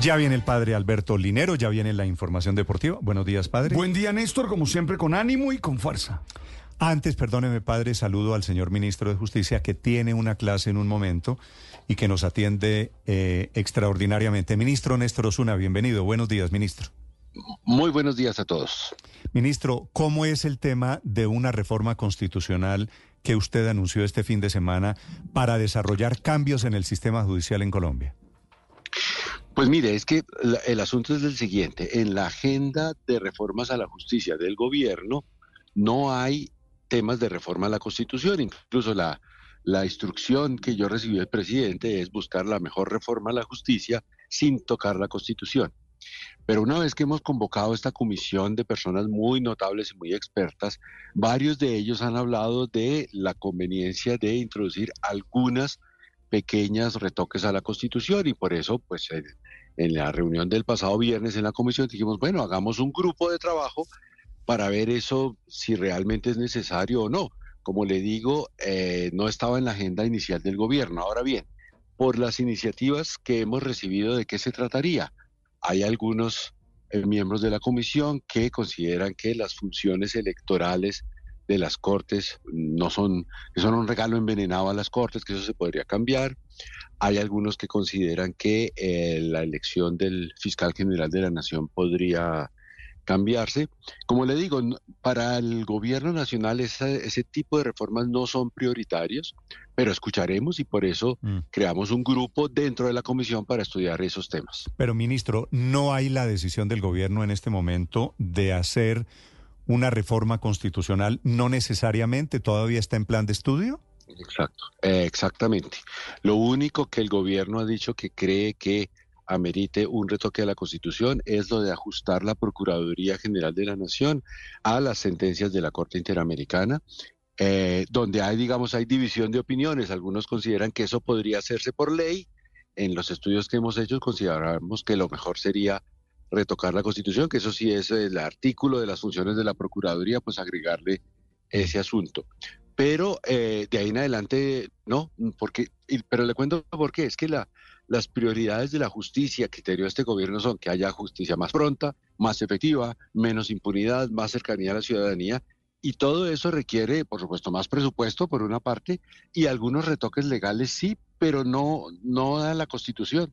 Ya viene el padre Alberto Linero, ya viene la información deportiva. Buenos días, padre. Buen día, Néstor, como siempre, con ánimo y con fuerza. Antes, perdóneme, padre, saludo al señor ministro de Justicia que tiene una clase en un momento y que nos atiende eh, extraordinariamente. Ministro Néstor Osuna, bienvenido. Buenos días, ministro. Muy buenos días a todos. Ministro, ¿cómo es el tema de una reforma constitucional que usted anunció este fin de semana para desarrollar cambios en el sistema judicial en Colombia? Pues mire, es que el asunto es el siguiente. En la agenda de reformas a la justicia del gobierno no hay temas de reforma a la Constitución. Incluso la, la instrucción que yo recibí del presidente es buscar la mejor reforma a la justicia sin tocar la Constitución. Pero una vez que hemos convocado esta comisión de personas muy notables y muy expertas, varios de ellos han hablado de la conveniencia de introducir algunas pequeñas retoques a la Constitución y por eso, pues en, la reunión del pasado viernes en la comisión dijimos, bueno, hagamos un grupo de trabajo para ver eso si realmente es necesario o no. Como le digo, eh, no estaba en la agenda inicial del gobierno. Ahora bien, por las iniciativas que hemos recibido, ¿de qué se trataría? Hay algunos eh, miembros de la comisión que consideran que las funciones electorales de las cortes no son, que son un regalo envenenado a las cortes, que eso se podría cambiar. Hay algunos que consideran que eh, la elección del fiscal general de la nación podría cambiarse. Como le digo, para el gobierno nacional esa- ese tipo de reformas no son prioritarios, pero escucharemos y por eso Mm. creamos un grupo dentro de la comisión para estudiar esos temas. Pero, ministro, ¿no hay la decisión del gobierno en este momento de hacer una reforma constitucional? ¿No necesariamente todavía está en plan de estudio? Exacto, eh, exactamente. Lo único que el gobierno ha dicho que cree que amerite un retoque a la Constitución es lo de ajustar la Procuraduría General de la Nación a las sentencias de la Corte Interamericana, eh, donde hay, digamos, hay división de opiniones. Algunos consideran que eso podría hacerse por ley. En los estudios que hemos hecho consideramos que lo mejor sería retocar la Constitución, que eso sí es el artículo de las funciones de la Procuraduría, pues agregarle ese asunto. Pero eh, de ahí en adelante, no, porque, pero le cuento por qué. Es que la, las prioridades de la justicia, criterio de este gobierno, son que haya justicia más pronta, más efectiva, menos impunidad, más cercanía a la ciudadanía. Y todo eso requiere, por supuesto, más presupuesto, por una parte, y algunos retoques legales sí, pero no, no a la Constitución.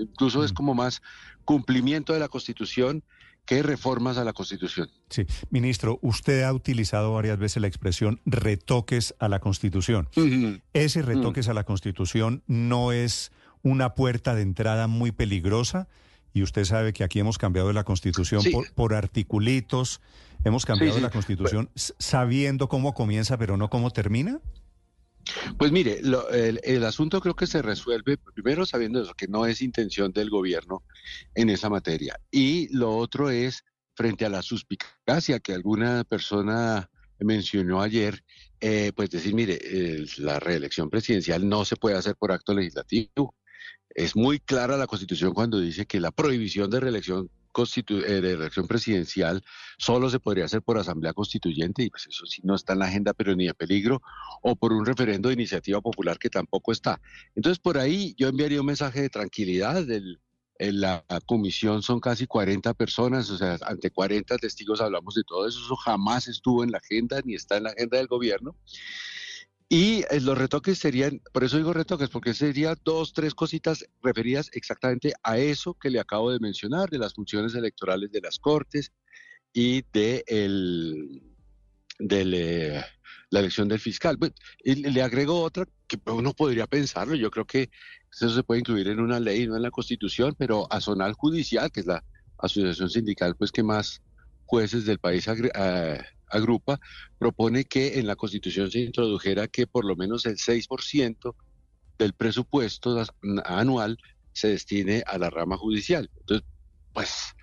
Incluso es como más cumplimiento de la Constitución que reformas a la Constitución. Sí, ministro, usted ha utilizado varias veces la expresión retoques a la Constitución. Ese retoques a la Constitución no es una puerta de entrada muy peligrosa y usted sabe que aquí hemos cambiado la Constitución Sí. por, por articulitos, hemos cambiado sí. la Constitución sabiendo cómo comienza pero no cómo termina. Pues mire, lo- el, asunto creo que se resuelve primero sabiendo eso, que no es intención del gobierno en esa materia. Y lo otro es, frente a la suspicacia que alguna persona mencionó ayer, eh, pues decir, mire, eh, la reelección presidencial no se puede hacer por acto legislativo. Es muy clara la Constitución cuando dice que la prohibición de reelección, de reelección presidencial solo se podría hacer por asamblea constituyente y pues eso sí no está en la agenda, pero ni de peligro o por un referendo de iniciativa popular que tampoco está. Entonces, por ahí yo enviaría un mensaje de tranquilidad. Del, la comisión son casi 40 personas, o sea, ante 40 testigos hablamos de todo eso. Eso jamás estuvo en la agenda ni está en la agenda del gobierno. Y eh, los retoques serían, por eso digo retoques, porque serían dos, tres cositas referidas exactamente a eso que le acabo de mencionar, de las funciones electorales de las cortes y de el, del, eh, la elección del fiscal. Y le agrego otra que uno podría pensarlo, yo creo que eso se puede incluir en una ley, no en la constitución, pero a Zonal Judicial, que es la asociación sindical pues que más jueces del país ah, agrupa, propone que en la constitución se introdujera que por lo menos el 6% del presupuesto anual se destine a la rama judicial. Entonces, pues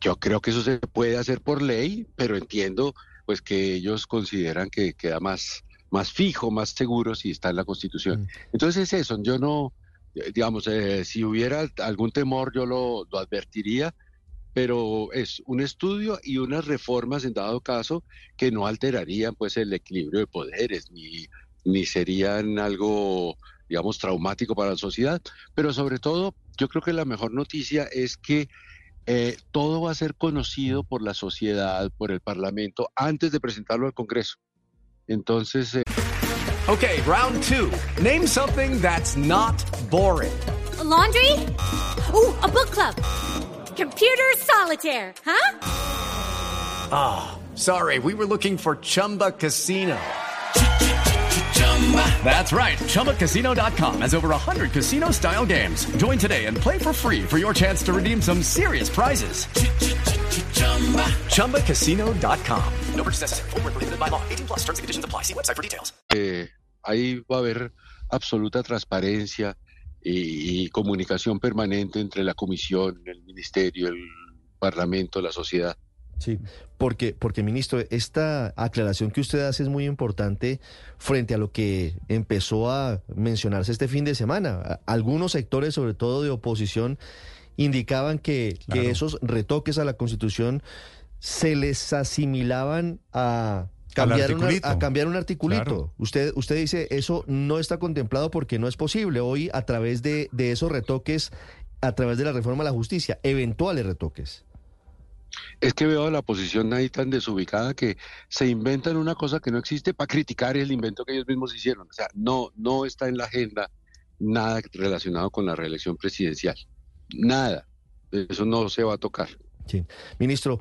yo creo que eso se puede hacer por ley, pero entiendo pues que ellos consideran que queda más, más fijo, más seguro si está en la Constitución. Mm. Entonces es eso, yo no, eh, digamos, eh, si hubiera algún temor yo lo, lo advertiría, pero es un estudio y unas reformas en dado caso que no alterarían pues el equilibrio de poderes ni, ni serían algo digamos traumático para la sociedad, pero sobre todo yo creo que la mejor noticia es que eh, todo va a ser conocido por la sociedad, por el Parlamento, antes de presentarlo al Congreso. Entonces, eh, Okay, round two. Name something that's not boring. A laundry? Ooh, a book club. Computer solitaire, huh? Ah, sorry, we were looking for Chumba Casino. That's right. ChumbaCasino.com has over 100 casino style games. Join today and play for free for your chance to redeem some serious prizes. ChumbaCasino.com. No purchase necessary. Void where prohibited by law. 18 plus terms and conditions apply. See website for details. eh, ahí va a haber absoluta transparencia y, y comunicación permanente entre la Comisión, el Ministerio, el Parlamento, la sociedad. Sí, porque, porque ministro, esta aclaración que usted hace es muy importante frente a lo que empezó a mencionarse este fin de semana. Algunos sectores, sobre todo de oposición, indicaban que, que esos retoques a la Constitución se les asimilaban a cambiar, un, a cambiar un articulito. Claro. Usted, usted dice, eso no está contemplado porque no es posible. Hoy, a través de, de esos retoques, a través de la reforma a la justicia, eventuales retoques. Es que veo a la oposición ahí tan desubicada que se inventan una cosa que no existe para criticar el invento que ellos mismos hicieron. O sea, no, no está en la agenda nada relacionado con la reelección presidencial. Nada. Eso no se va a tocar. Sí. Ministro,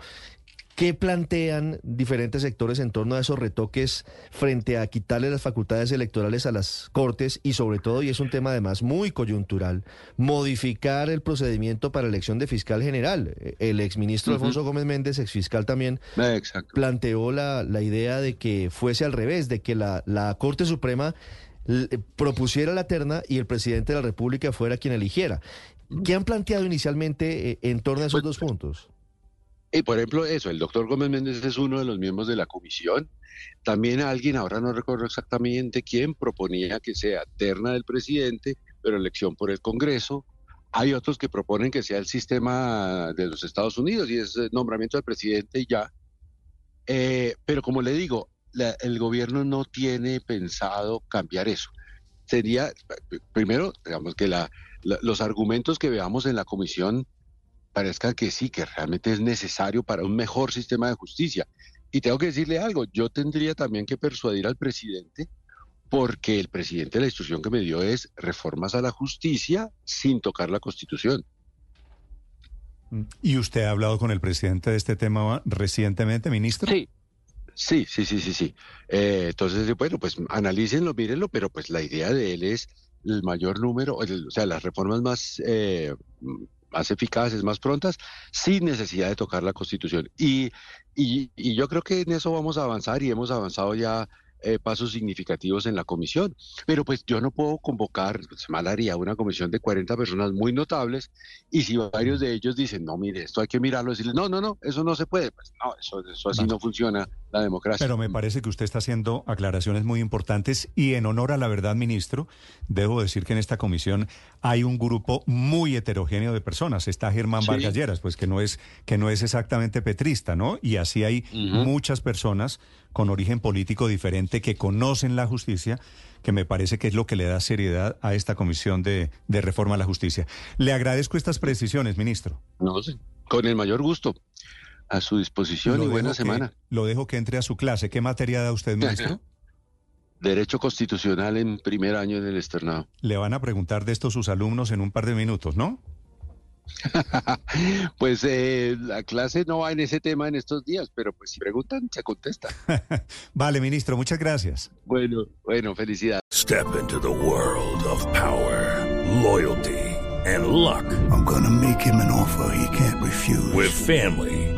¿qué plantean diferentes sectores en torno a esos retoques frente a quitarle las facultades electorales a las cortes y sobre todo, y es un tema además muy coyuntural, modificar el procedimiento para elección de fiscal general? Eh, El exministro Ujú. Alfonso Gómez Méndez, exfiscal también, Eh, Exacto. planteó la, la idea de que fuese al revés, de que la, la Corte Suprema l- propusiera la terna y el presidente de la República fuera quien eligiera. ¿Qué han planteado inicialmente eh, en torno a esos Pues- dos puntos? Y por ejemplo, eso, el doctor Gómez Méndez es uno de los miembros de la comisión. También alguien, ahora no recuerdo exactamente quién, proponía que sea terna del presidente, pero elección por el Congreso. Hay otros que proponen que sea el sistema de los Estados Unidos y es eh, nombramiento del presidente y ya. Eh, pero como le digo, el gobierno no tiene pensado cambiar eso. Sería, primero, digamos que la- los argumentos que veamos en la comisión parezca que sí, que realmente es necesario para un mejor sistema de justicia. Y tengo que decirle algo, yo tendría también que persuadir al presidente porque el presidente la instrucción que me dio es reformas a la justicia sin tocar la constitución. ¿Y usted ha hablado con el presidente de este tema recientemente, ministro? Sí. Sí, sí, sí, sí, sí. Eh, entonces, bueno, pues analícenlo, mírenlo, pero pues la idea de él es el mayor número, el- o sea, las reformas más, eh, más eficaces, más prontas, sin necesidad de tocar la Constitución. Y, y, y yo creo que en eso vamos a avanzar y hemos avanzado ya eh, pasos significativos en la comisión. Pero pues yo no puedo convocar, pues, mal haría una comisión de 40 personas muy notables y si varios de ellos dicen, no, mire, esto hay que mirarlo, decirles, no, no, no, eso no se puede. Pues no, eso, eso así no funciona la democracia. Pero me parece que usted está haciendo aclaraciones muy importantes y en honor a la verdad, ministro, debo decir que en esta comisión hay un grupo muy heterogéneo de personas. Está Germán Sí. Vargas Lleras, pues que no es que no es exactamente petrista, ¿no? Y así hay muchas personas con origen político diferente que conocen la justicia, que me parece que es lo que le da seriedad a esta comisión de, de reforma a la justicia. Le agradezco estas precisiones, ministro. No sé, con el mayor gusto. A su disposición y Lo buena dejo que- semana. lo dejo que entre a su clase. ¿Qué materia da usted, ministro? Derecho constitucional en primer año en el externado. Le van a preguntar de esto sus alumnos en un par de minutos, ¿no? Pues eh, la clase no va en ese tema en estos días, pero pues si preguntan, se contesta. Vale, ministro, muchas gracias. Bueno, bueno, felicidades. Step into the world of power, loyalty, and luck. I'm gonna make him an offer he can't refuse. With family,